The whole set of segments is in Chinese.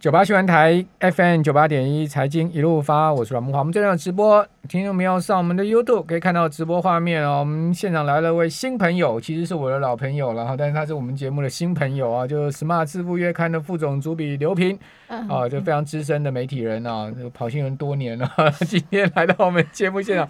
九八新闻台 FM 九八点一财经一路发，我是阮木华。我们这场直播，听众朋友上我们的 YouTube 可以看到直播画面哦。我们现场来了位新朋友，其实是我的老朋友了哈，但是他是我们节目的新朋友啊，就是 Smart 致富月刊的副总主笔刘平啊，就非常资深的媒体人啊，跑新闻多年了，今天来到我们节目现场，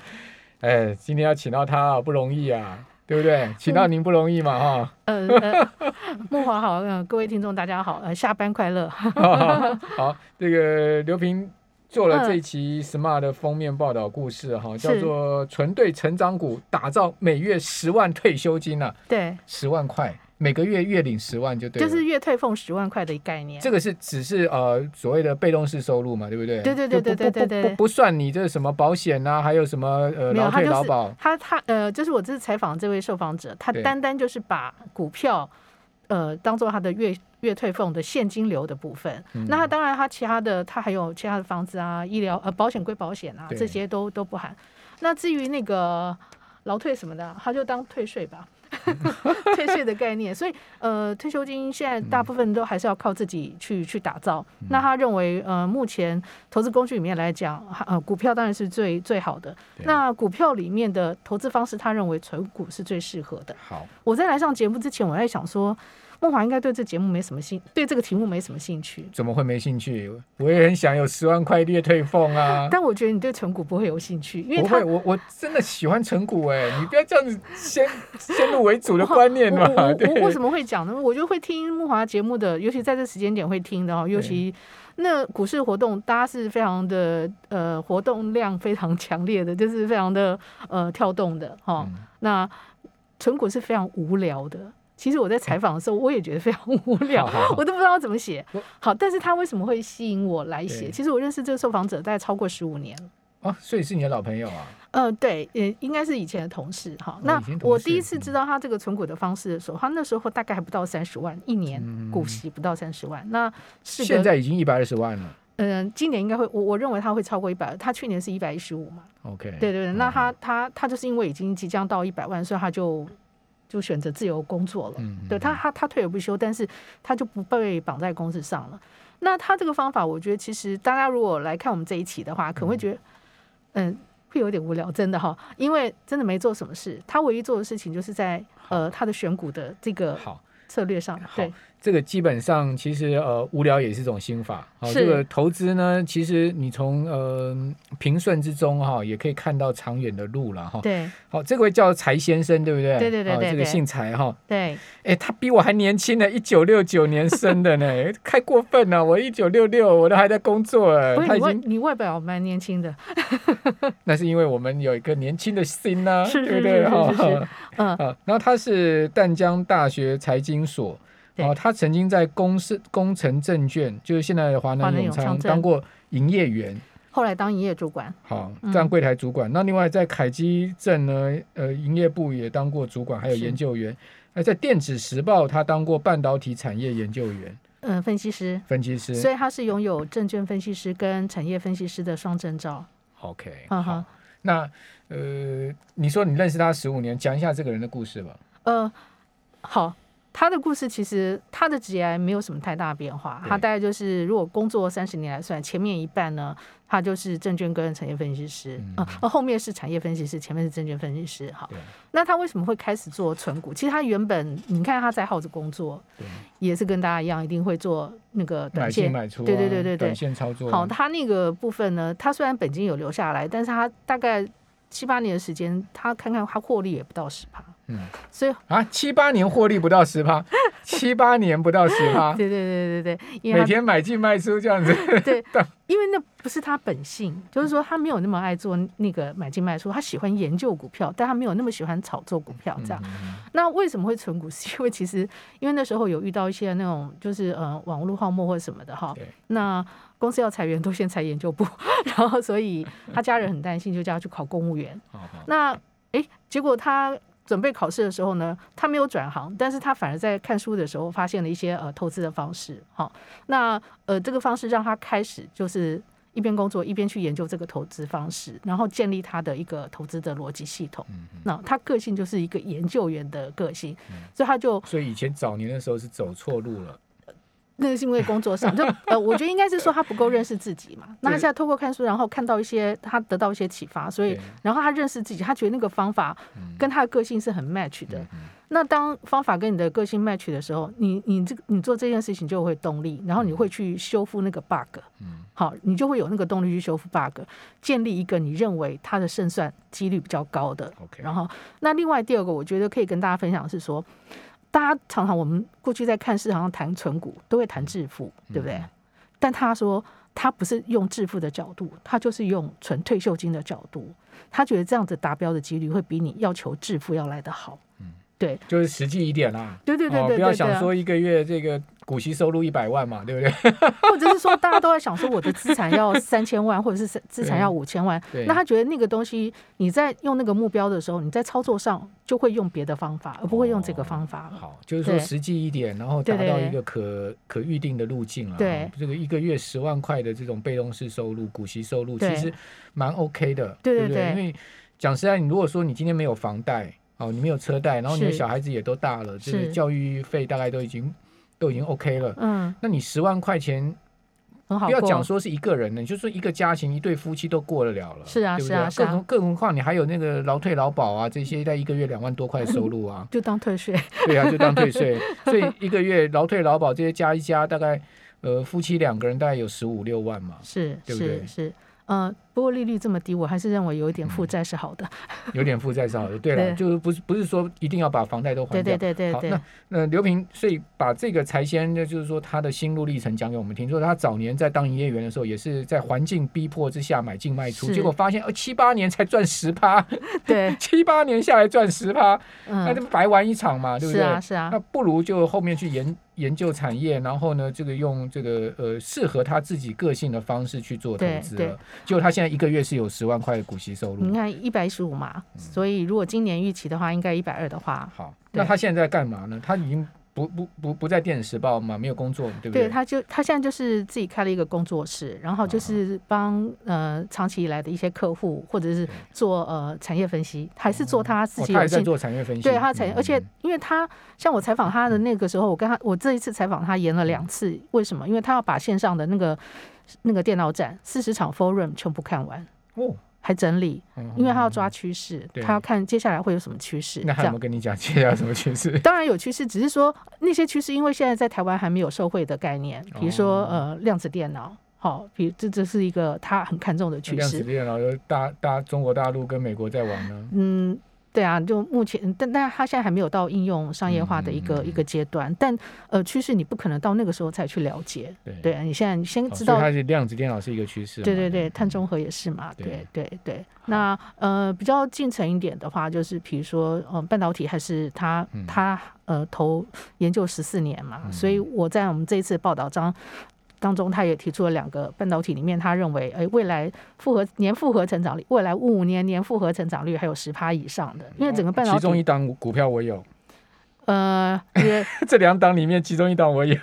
哎，今天要请到他啊不容易啊。对不对？请到您不容易嘛，哈。呃，木华好，各位听众大家好，呃，下班快乐。好，这个刘平做了这一期 Smart 的封面报道故事，哈，叫做“纯对成长股打造每月十万退休金”啊，对，十万块。每个月月领十万就对，就是月退俸十万块的概念。这个是只是呃所谓的被动式收入嘛，对不对？对对对对对对对，不不算你这什么保险啊，还有什么呃劳退劳保。他他呃，就是我这次采访这位受访者，他单单就是把股票呃当做他的月月退俸的现金流的部分。那他当然他其他的他还有其他的房子啊、医疗呃保险归保险啊，这些都都不含。那至于那个劳退什么的，他就当退税吧。退税的概念，所以呃，退休金现在大部分都还是要靠自己去去打造。那他认为，呃，目前投资工具里面来讲，呃，股票当然是最最好的。那股票里面的投资方式，他认为存股是最适合的。好，我在来上节目之前，我在想说。梦华应该对这节目没什么兴，对这个题目没什么兴趣。怎么会没兴趣？我也很想有十万块月退俸啊！但我觉得你对纯股不会有兴趣，因为不会。我我真的喜欢纯股哎！你不要这样子先先入为主的观念嘛。我我 为什么会讲呢？我就会听木华节目的，尤其在这时间点会听的哦。尤其那股市活动，大家是非常的呃活动量非常强烈的，就是非常的呃跳动的哈。那纯股是非常无聊的。其实我在采访的时候，我也觉得非常无聊，我都不知道怎么写。好，但是他为什么会吸引我来写？其实我认识这个受访者大概超过十五年哦，所以是你的老朋友啊？嗯，对，也应该是以前的同事哈。那我第一次知道他这个存股的方式的时候，他那时候大概还不到三十万一年股息，不到三十万。那是现在已经一百二十万了。嗯，今年应该会，我我认为他会超过一百。他去年是一百一十五嘛？OK，对对对。那他他他就是因为已经即将到一百万，所以他就。就选择自由工作了，对他他他退而不休，但是他就不被绑在公司上了。那他这个方法，我觉得其实大家如果来看我们这一期的话，可能会觉得，嗯，会有点无聊，真的哈，因为真的没做什么事。他唯一做的事情就是在呃他的选股的这个策略上，对。这个基本上其实呃无聊也是一种心法。好，这个投资呢，其实你从呃平顺之中哈，也可以看到长远的路了哈。对。好，这位叫柴先生，对不对？对对对对。这个姓柴哈。对。哎，他比我还年轻呢，一九六九年生的呢，太过分了！我一九六六，我都还在工作哎。他已经你外表蛮年轻的。那是因为我们有一个年轻的心呐，对不对？哈。嗯。啊，然后他是淡江大学财经所。哦，他曾经在公司工程证券，就是现在的华南永昌当过营业员，后来当营业主管，好，当柜台主管。那另外在凯基镇呢，呃，营业部也当过主管，还有研究员。那在电子时报，他当过半导体产业研究员，嗯，分析师，分析师。所以他是拥有证券分析师跟产业分析师的双证照。OK，好，那呃，你说你认识他十五年，讲一下这个人的故事吧。呃，好。他的故事其实他的职业没有什么太大变化，他大概就是如果工作三十年来算，前面一半呢，他就是证券跟产业分析师，啊，后面是产业分析师，前面是证券分析师。好，那他为什么会开始做存股？其实他原本你看他在耗子工作，也是跟大家一样，一定会做那个短线买出，对对对对对，短线操作。好，他那个部分呢，他虽然本金有留下来，但是他大概七八年的时间，他看看他获利也不到十趴。嗯，所以啊，七八年获利不到十趴，七八年不到十趴，对对对对对，每天买进卖出这样子，对，因为那不是他本性，就是说他没有那么爱做那个买进卖出，他喜欢研究股票，但他没有那么喜欢炒作股票这样。那为什么会存股？是因为其实因为那时候有遇到一些那种就是呃网络泡沫或者什么的哈，那公司要裁员都先裁研究部，然后所以他家人很担心，就叫他去考公务员。那哎，结果他。准备考试的时候呢，他没有转行，但是他反而在看书的时候发现了一些呃投资的方式，好，那呃这个方式让他开始就是一边工作一边去研究这个投资方式，然后建立他的一个投资的逻辑系统。那他个性就是一个研究员的个性，所以他就所以以前早年的时候是走错路了。那是因为工作上，就呃，我觉得应该是说他不够认识自己嘛。那他现在透过看书，然后看到一些他得到一些启发，所以然后他认识自己，他觉得那个方法跟他的个性是很 match 的。那当方法跟你的个性 match 的时候，你你这个你做这件事情就会动力，然后你会去修复那个 bug。嗯，好，你就会有那个动力去修复 bug，建立一个你认为他的胜算几率比较高的。OK。然后，那另外第二个，我觉得可以跟大家分享是说。大家常常我们过去在看市场上谈存股，都会谈致富，对不对？但他说他不是用致富的角度，他就是用纯退休金的角度。他觉得这样子达标的几率会比你要求致富要来得好。嗯，对，就是实际一点啦。对对对对，不要想说一个月这个。股息收入一百万嘛，对不对？或者是说，大家都在想说，我的资产要三千万，或者是资产要五千万。那他觉得那个东西，你在用那个目标的时候，你在操作上就会用别的方法，而不会用这个方法。好，就是说实际一点，然后达到一个可可预定的路径了。对，这个一个月十万块的这种被动式收入、股息收入，其实蛮 OK 的。对对对，因为讲实在，你如果说你今天没有房贷，哦，你没有车贷，然后你的小孩子也都大了，这个教育费大概都已经。都已经 OK 了，嗯，那你十万块钱不要讲说是一个人呢，你就说一个家庭一对夫妻都过得了了，是啊，是啊，更更何况你还有那个劳退劳保啊，这些在一个月两万多块收入啊，就当退税，对啊，就当退税，所以一个月劳退劳保这些加一加，大概呃夫妻两个人大概有十五六万嘛，是，对不对？是。嗯，不过利率这么低，我还是认为有一点负债是好的。有点负债是好的，对了，就是不是不是说一定要把房贷都还掉。对对对对对。好，那那刘平，所以把这个财先，那就是说他的心路历程讲给我们听。说他早年在当营业员的时候，也是在环境逼迫之下买进卖出，结果发现呃七八年才赚十趴。对。七八年下来赚十趴，那这不白玩一场嘛，对不对？是啊是啊。那不如就后面去研。研究产业，然后呢，这个用这个呃适合他自己个性的方式去做投资了。就他现在一个月是有十万块的股息收入。你看一百一十五嘛，所以如果今年预期的话，应该一百二的话。好，那他现在在干嘛呢？他已经。不不不不在电子时报嘛，没有工作，对不对？对，他就他现在就是自己开了一个工作室，然后就是帮呃长期以来的一些客户或者是做呃产业分析，还是做他自己。他还在做产业分析。对他产业，而且因为他像我采访他的那个时候，我跟他我这一次采访他延了两次，为什么？因为他要把线上的那个那个电脑展四十场 forum 全部看完。哦。还整理，因为他要抓趋势，他要看接下来会有什么趋势。那他有没有跟你讲接下来什么趋势？当然有趋势，只是说那些趋势，因为现在在台湾还没有受惠的概念，比如说呃量子电脑，好，比这这是一个他很看重的趋势。量子电脑有大大中国大陆跟美国在玩呢。嗯。对啊，就目前，但但他现在还没有到应用商业化的一个一个阶段。但呃，趋势你不可能到那个时候才去了解。对，对啊，你现在你先知道，它是量子电脑是一个趋势。对对对，碳中和也是嘛。对对对。那呃，比较近程一点的话，就是比如说呃，半导体还是他他呃投研究十四年嘛，所以我在我们这一次报道中。当中，他也提出了两个半导体里面，他认为，哎，未来复合年复合成长率，未来五年年复合成长率还有十趴以上的，因为整个半导体。其中一档股票我有，呃，这两档里面其中一档我有，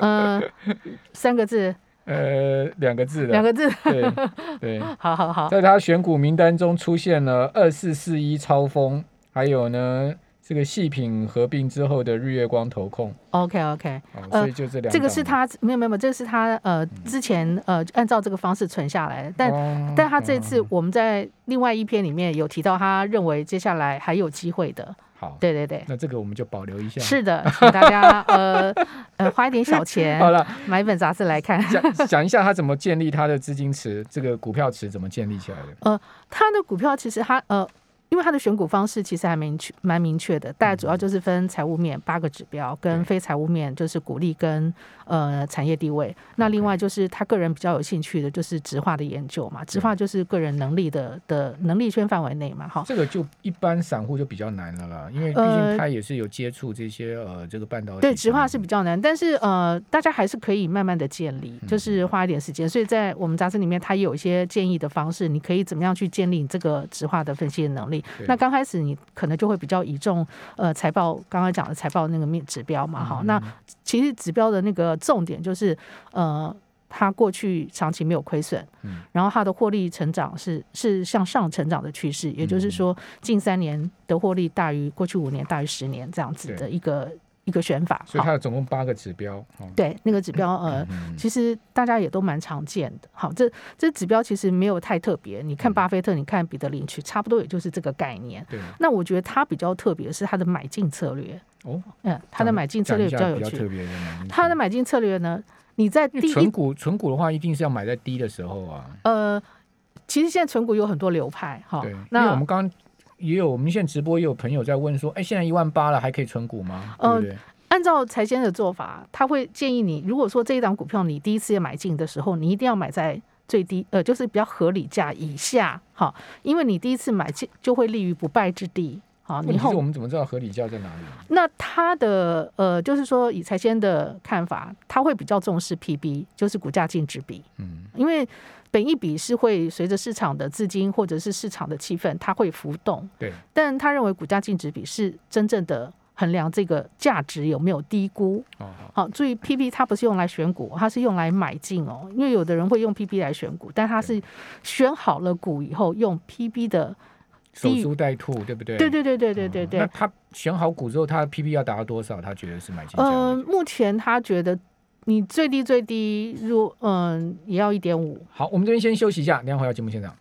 呃，三个字，呃，两个字的，两个字，对对，好好好，在他选股名单中出现了二四四一超风，还有呢。这个细品合并之后的日月光投控，OK OK，所以就这两，这个是他没有没有没有，这个是他呃之前呃按照这个方式存下来，但但他这次我们在另外一篇里面有提到，他认为接下来还有机会的。好，对对对，那这个我们就保留一下。是的，请大家呃 呃花一点小钱，好了，买一本杂志来看，讲讲一下他怎么建立他的资金池，这个股票池怎么建立起来的？呃，他的股票其实他呃。因为它的选股方式其实还明确蛮明确的，大概主要就是分财务面八个指标，跟非财务面就是股利跟呃产业地位。那另外就是他个人比较有兴趣的就是直化的研究嘛，直化就是个人能力的的能力圈范围内嘛，哈。这个就一般散户就比较难了啦，因为毕竟他也是有接触这些呃这个半导体。对，直化是比较难，但是呃大家还是可以慢慢的建立，就是花一点时间。所以在我们杂志里面，他也有一些建议的方式，你可以怎么样去建立这个直化的分析的能力。那刚开始你可能就会比较倚重呃财报，刚刚讲的财报那个面指标嘛，哈。那其实指标的那个重点就是呃，它过去长期没有亏损，嗯，然后它的获利成长是是向上成长的趋势，也就是说近三年的获利大于过去五年，大于十年这样子的一个一个选法。所以它有总共八个指标。对，那个指标呃，其实大家也都蛮常见的。好，这这指标其实没有太特别。你看巴菲特，你看彼得林区，差不多也就是这个概念。对。那我觉得它比较特别的是它的买进策略。哦。嗯，它的买进策略比较有趣。它的买进策略呢？你在低存股存股的话，一定是要买在低的时候啊。呃，其实现在存股有很多流派哈。对，那我们刚刚也有，我们现在直播也有朋友在问说，哎，现在一万八了，还可以存股吗？对不对？按照财先的做法，他会建议你，如果说这一档股票你第一次要买进的时候，你一定要买在最低，呃，就是比较合理价以下，哈，因为你第一次买进就会立于不败之地。好，以后我们怎么知道合理价在哪里？那他的呃，就是说以财先的看法，他会比较重视 PB，就是股价净值比。嗯，因为本一比是会随着市场的资金或者是市场的气氛，它会浮动。对，但他认为股价净值比是真正的衡量这个价值有没有低估。哦，好，注意 PB 它不是用来选股，它是用来买进哦。因为有的人会用 PB 来选股，但他是选好了股以后用 PB 的。守株待兔，对不对？对对对对对对对。那他选好股之后，他的 PB 要达到多少？他觉得是买进呃，目前他觉得你最低最低，入嗯，也要一点五。好，我们这边先休息一下，两会要节目现场。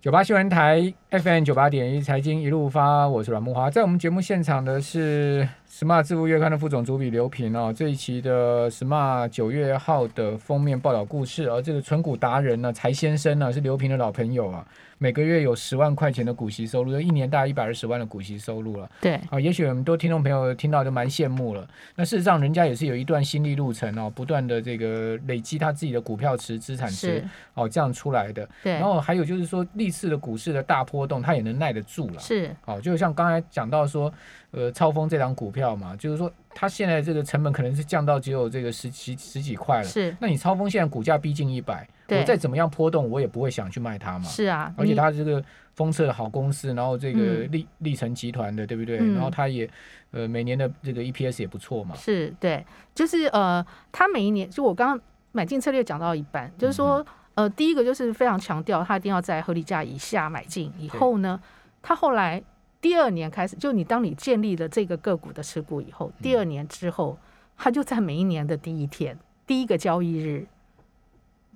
九八新闻台 FM 九八点一财经一路发，我是阮木华，在我们节目现场的是 Smart 致富月刊的副总主笔刘平哦。这一期的 Smart 九月号的封面报道故事，而这个纯股达人呢，柴先生呢，是刘平的老朋友啊。每个月有十万块钱的股息收入，一年大概一百二十万的股息收入了。对，啊，也许很多听众朋友听到就蛮羡慕了。那事实上，人家也是有一段心力路程哦，不断的这个累积他自己的股票池、资产池，哦，这样出来的。对。然后还有就是说，历次的股市的大波动，他也能耐得住了。是。哦，就像刚才讲到说，呃，超风这档股票嘛，就是说。它现在这个成本可能是降到只有这个十几十几块了。是，那你超风现在股价逼近一百，我再怎么样波动，我也不会想去卖它嘛。是啊，而且它这个封测的好公司，然后这个历历成集团的，对不对？然后它也呃每年的这个 EPS 也不错嘛。是对，就是呃，它每一年就我刚刚买进策略讲到一半，就是说呃，第一个就是非常强调它一定要在合理价以下买进，以后呢，它后来。第二年开始，就你当你建立了这个个股的持股以后，第二年之后，它就在每一年的第一天，第一个交易日，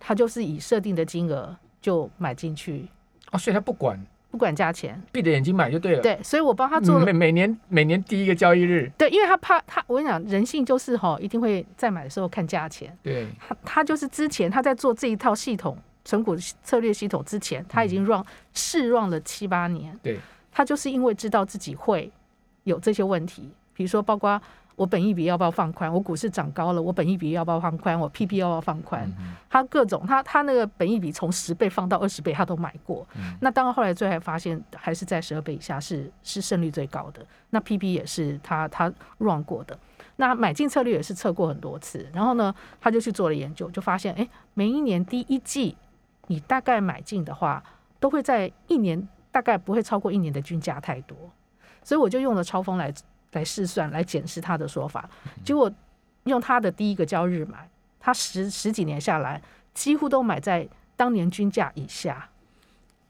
它就是以设定的金额就买进去。哦，所以他不管不管价钱，闭着眼睛买就对了。对，所以我帮他做每每年每年第一个交易日。对，因为他怕他，我跟你讲，人性就是哈，一定会在买的时候看价钱。对，他他就是之前他在做这一套系统存股策略系统之前，他已经 run 试 run 了七八年。对。他就是因为知道自己会有这些问题，比如说，包括我本益比要不要放宽，我股市涨高了，我本益比要不要放宽，我 P P 要不要放宽，他各种他他那个本益比从十倍放到二十倍，他都买过。那当然后来最后发现还是在十二倍以下是是胜率最高的。那 P P 也是他他 run 过的。那买进策略也是测过很多次，然后呢，他就去做了研究，就发现哎，每一年第一季你大概买进的话，都会在一年。大概不会超过一年的均价太多，所以我就用了超风来来试算来检视他的说法。结果用他的第一个交易日买，他十十几年下来几乎都买在当年均价以下。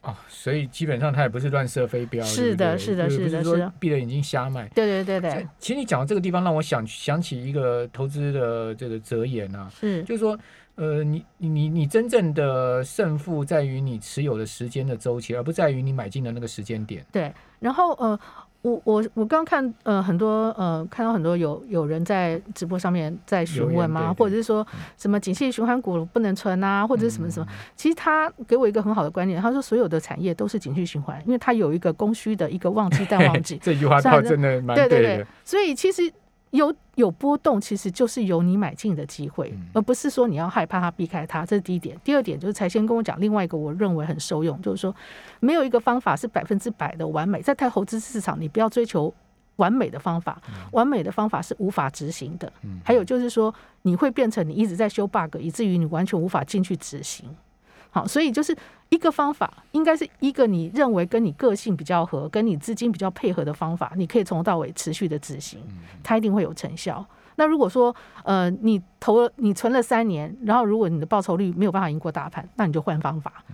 哦，所以基本上他也不是乱射飞镖，是的，是的，是的，是闭着眼睛瞎买。对对对对。其实你讲到这个地方，让我想想起一个投资的这个哲言啊，是，就是说。呃，你你你真正的胜负在于你持有的时间的周期，而不在于你买进的那个时间点。对，然后呃，我我我刚看呃很多呃看到很多有有人在直播上面在询问吗？或者是说什么景气循环股不能存啊，或者是什么什么？其实他给我一个很好的观念，他说所有的产业都是景气循环，因为它有一个供需的一个旺季 淡旺季。这句话倒真的蛮对的。所以其实。有有波动，其实就是有你买进的机会，而不是说你要害怕它避开它。这是第一点。第二点就是才先跟我讲另外一个我认为很受用，就是说没有一个方法是百分之百的完美。在太投资市场，你不要追求完美的方法，完美的方法是无法执行的。还有就是说，你会变成你一直在修 bug，以至于你完全无法进去执行。好，所以就是一个方法，应该是一个你认为跟你个性比较合、跟你资金比较配合的方法，你可以从头到尾持续的执行，它一定会有成效。那如果说呃你投了你存了三年，然后如果你的报酬率没有办法赢过大盘，那你就换方法。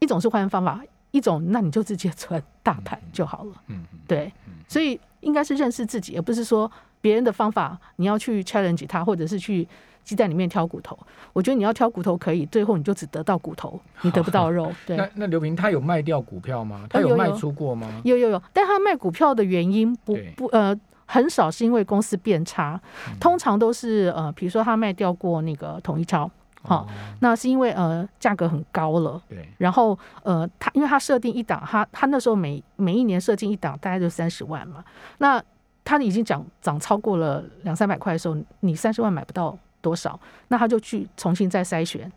一种是换方法，一种那你就直接存大盘就好了。嗯嗯，对，所以应该是认识自己，而不是说别人的方法你要去 challenge 他，或者是去鸡蛋里面挑骨头。我觉得你要挑骨头可以，最后你就只得到骨头，你得不到肉。对，那那刘平他有卖掉股票吗？他有卖出过吗？有有有，但他卖股票的原因不不呃。很少是因为公司变差，嗯通常都是呃，比如说他卖掉过那个统一超，好、哦那是因为呃价格很高了，对，然后呃，他因为他设定一档，他他那时候每每一年设定一档大概就三十万嘛，那他已经涨涨超过了两三百块的时候，你三十万买不到多少，那他就去重新再筛选，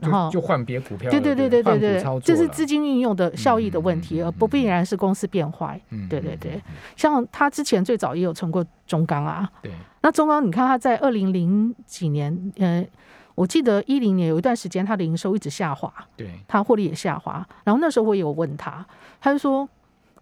然后就就换别股票，对对对对对对这是资金运用的效益的问题，嗯嗯嗯而不必然是公司变坏。嗯对对对像他之前最早也有存过中钢啊，对，那中钢你看他在二零零几年，呃，我记得一零年有一段时间他的营收一直下滑，对，他获利也下滑。然后那时候我也有问他，他就说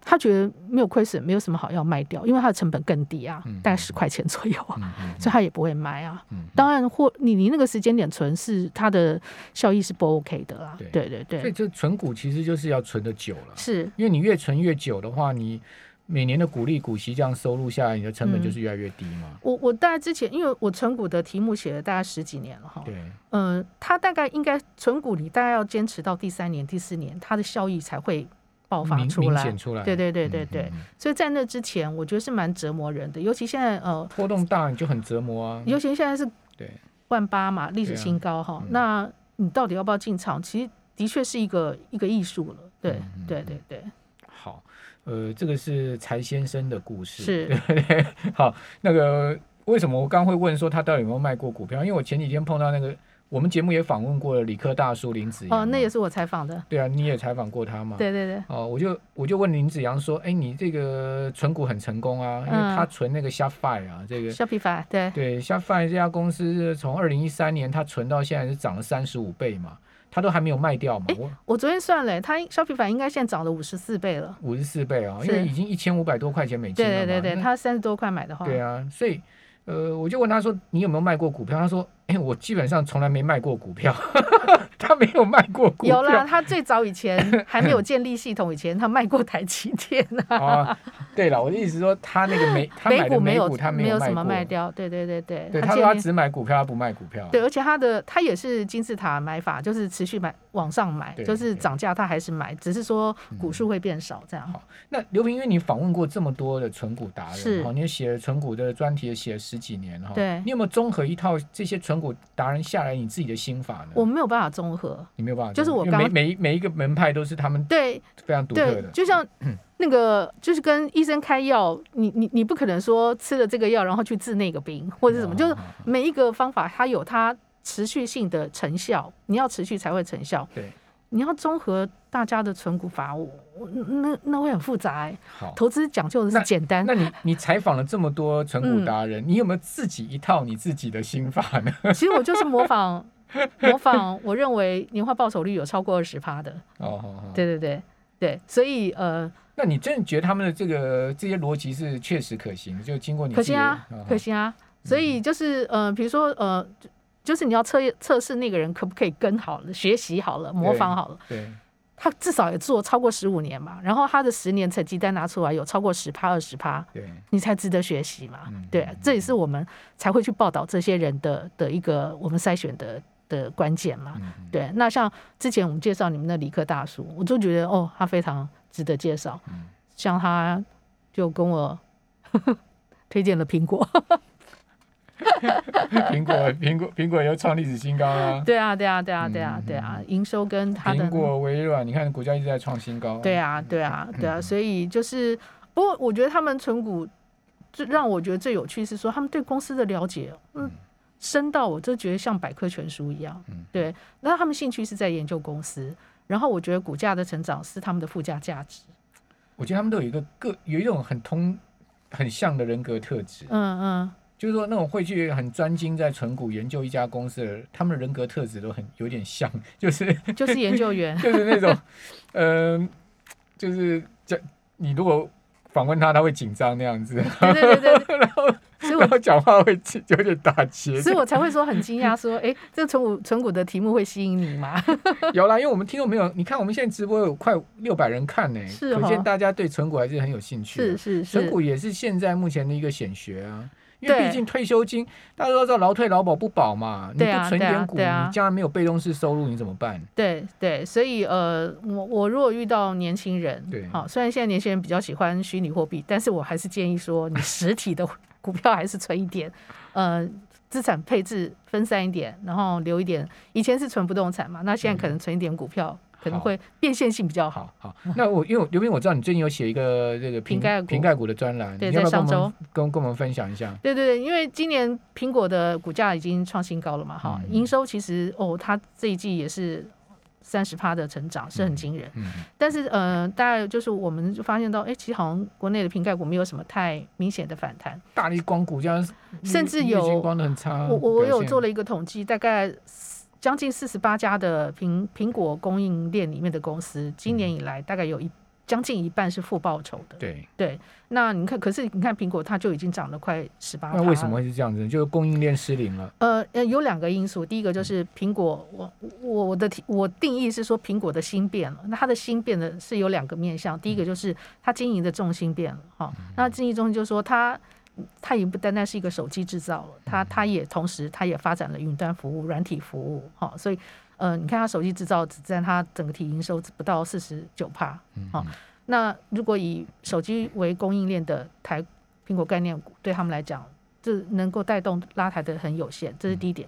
他觉得没有亏损，没有什么好要卖掉，因为它的成本更低啊嗯，大概十块钱左右啊，所以他也不会卖啊。嗯，当然，或你你那个时间点存是它的效益是不 OK 的啦。对。对对对，所以这存股其实就是要存的久了，是。因为你越存越久的话，你每年的股利股息这样收入下来，你的成本嗯。就是越来越低嘛。我我大概之前因为我存股的题目写了大概十几年了哈，对，嗯、它大概应该存股你大概要坚持到第三年、第四年，它的效益才会爆发出来。明显出来。对对对对对，所以在那之前，我觉得是蛮折磨人的，尤其现在呃，波动大你就很折磨啊。尤其现在是对，万八嘛，历史新高哈、嗯那你到底要不要进场？其实的确是一个一个艺术了。对、对对对，好，呃，这个是柴先生的故事。是对不对？好，那个为什么我刚会问说他到底有没有卖过股票？因为我前几天碰到那个我们节目也访问过了理科大叔林子阳哦，那也是是我采访的。对啊，你也采访过他嘛？对对对，哦，我就我就问林子阳说，哎，你这个存股很成功啊，因为嗯他存那个 Shopify 啊，这个 Shopify 对对 Shopify 这家公司从二零一三年它存到现在是涨了三十五倍嘛，他都还没有卖掉嘛，我我昨天算了，他 Shopify 应该现在涨了五十四倍了。五十四倍啊，因是为已经一千五百多块钱美金了嘛。对对对对，那它三十多块买的话，对啊，所以呃，我就问他说，你有没有卖过股票？他说，哎，我基本上从来没卖过股票，他没有卖过股票。有啦，他最早以前 还没有建立系统以前，他卖过台积电啊，啊，对了，我的意思说，他那个美，他买的美股没有他没有什么卖掉，对对对对，对，他说他只买股票，他不卖股票。对，而且他的他也是金字塔买法，就是持续买往上买，就是涨价他还是买，只是说股嗯数会变少这样。好那刘平，因为你访问过这么多的存股达人，哈，你也写了存股的专题，也写了十几年哈。对你有没有综合一套这些存股达人下来你自己的心法呢？我没有办法综合，你没有办法，就是我因为每刚每每一个门派都是他们对非常独特的，。就像那个就是跟医生开药，你你你不可能说吃了这个药然后去治那个病或者什么，就是哦每一个方法它有它持续性的成效，你要持续才会成效。对，你要综合大家的存股法，我我那那会很复杂、欸。好。投资讲究的是简单，那你你采访了这么多存股达人，你有没有自己一套你自己的心法呢？其实我就是模仿 模仿，我认为年化报酬率有超过二十趴的。哦。对对对对，所以呃，那你真的觉得他们的这个这些逻辑是确实可行？就经过你可行啊哦，可行啊。所以就是呃，比如说呃，就就是你要测测试那个人可不可以跟好了，学习好了，模仿好了，对，他至少也做超过十五年嘛，然后他的十年成绩单拿出来有超过十趴二十趴，对，你才值得学习嘛。嗯对，这也是我们才会去报道这些人的的一个我们筛选的的关键嘛。嗯对，那像之前我们介绍你们的理科大叔，我就觉得哦，他非常值得介绍。嗯像他就跟我 推荐了苹果，苹果苹果苹果又创历史新高啦。对啊，对啊，对啊，对啊嗯，对啊，营收跟他的苹果、微软，你看股价一直在创新高。对啊，对啊，对啊，嗯所以就是，不过我觉得他们存股最让我觉得最有趣是说，他们对公司的了解，嗯，深到我就觉得像百科全书一样。嗯对，那他们兴趣是在研究公司，然后我觉得股价的成长是他们的附加价值。我觉得他们都有一个个有一种很通很像的人格特质，嗯嗯，就是说那种会去很专精在存股研究一家公司的，他们的人格特质都很有点像，就是就是研究员。就是那种，嗯、就是这你如果访问他，他会紧张那样子，对对对对，所以我然后讲话会有点打结。所以我才会说很惊讶，说，哎，这个纯股纯股的题目会吸引你吗？有啦，因为我们听众朋友，你看我们现在直播有快六百人看呢，是可见大家对纯股还是很有兴趣。是是是，纯股也是现在目前的一个显学啊。因为毕竟退休金，大家都知道劳退劳保不保嘛，你不存点股，你将来没有被动式收入，你怎么办？对对，所以呃，我我如果遇到年轻人，对，好，虽然现在年轻人比较喜欢虚拟货币，但是我还是建议说，你实体的 股票还是存一点，呃，资产配置分散一点，然后留一点。以前是存不动产嘛，那现在可能存一点股票。可能会变现性比较好。好，那我因为刘斌，我知道你最近有写一个这个瓶盖瓶盖股的专栏，对，在上周跟跟我们分享一下。对对对，因为今年苹果的股价已经创新高了嘛，哈，营收其实哦，它这一季也是三十趴的成长，是很惊人。嗯。但是呃，大概就是我们就发现到，哎，其实好像国内的瓶盖股没有什么太明显的反弹。大力光股价甚至有光的很差。我我有做了一个统计，大概。将近四十八家的苹苹果供应链里面的公司，今年以来大概有一将近一半是负报酬的。对对，那你看，可是你看苹果，它就已经涨了快十八。那为什么会是这样子？就是供应链失灵了。呃呃，有两个因素，第一个就是苹果，我我我的我定义是说苹果的心变了。那它的心变的是有两个面向，第一个就是它经营的重心变了。哈，那经营重心就是说它。它已经不单单是一个手机制造了，它它也同时它也发展了云端服务、软体服务，哈，所以呃，你看它手机制造只占它整个体营收不到四十九帕，好，那如果以手机为供应链的台苹果概念股，对他们来讲，这能够带动拉抬的很有限，这是第一点。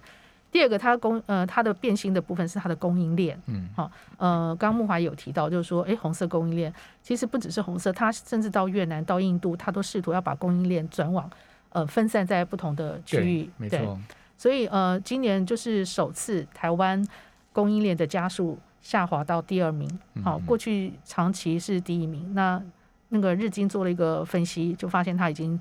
第二个，它供呃它的变心的部分是它的供应链，嗯，好，呃，刚木华有提到，就是说，哎，红色供应链其实不只是红色，它甚至到越南、到印度，它都试图要把供应链转往呃分散在不同的区域，没错。所以呃，今年就是首次台湾供应链的加速下滑到第二名，好，过去长期是第一名。那那个日经做了一个分析，就发现它已经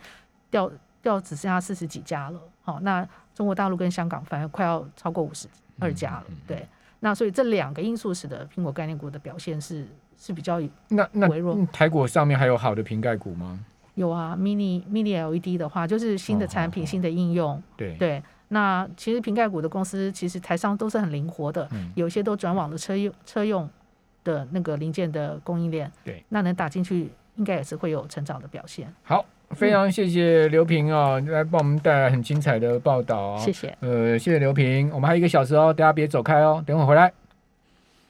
掉掉只剩下四十几家了，好，那。中国大陆跟香港反而快要超过五十二家了，对。那所以这两个因素使得苹果概念股的表现是是比较那那微弱。台股上面还有好的瓶盖股吗？有啊，mini mini LED 的话，就是新的产品、新的应用。对对。那其实瓶盖股的公司其实台商都是很灵活的，有些都转往了车用车用的那个零件的供应链。对。那能打进去，应该也是会有成长的表现。好。非常谢谢刘平哦，来帮我们带来很精彩的报道哦。谢谢。呃，谢谢刘平，我们还有一个小时哦，大家别走开哦，等会回来。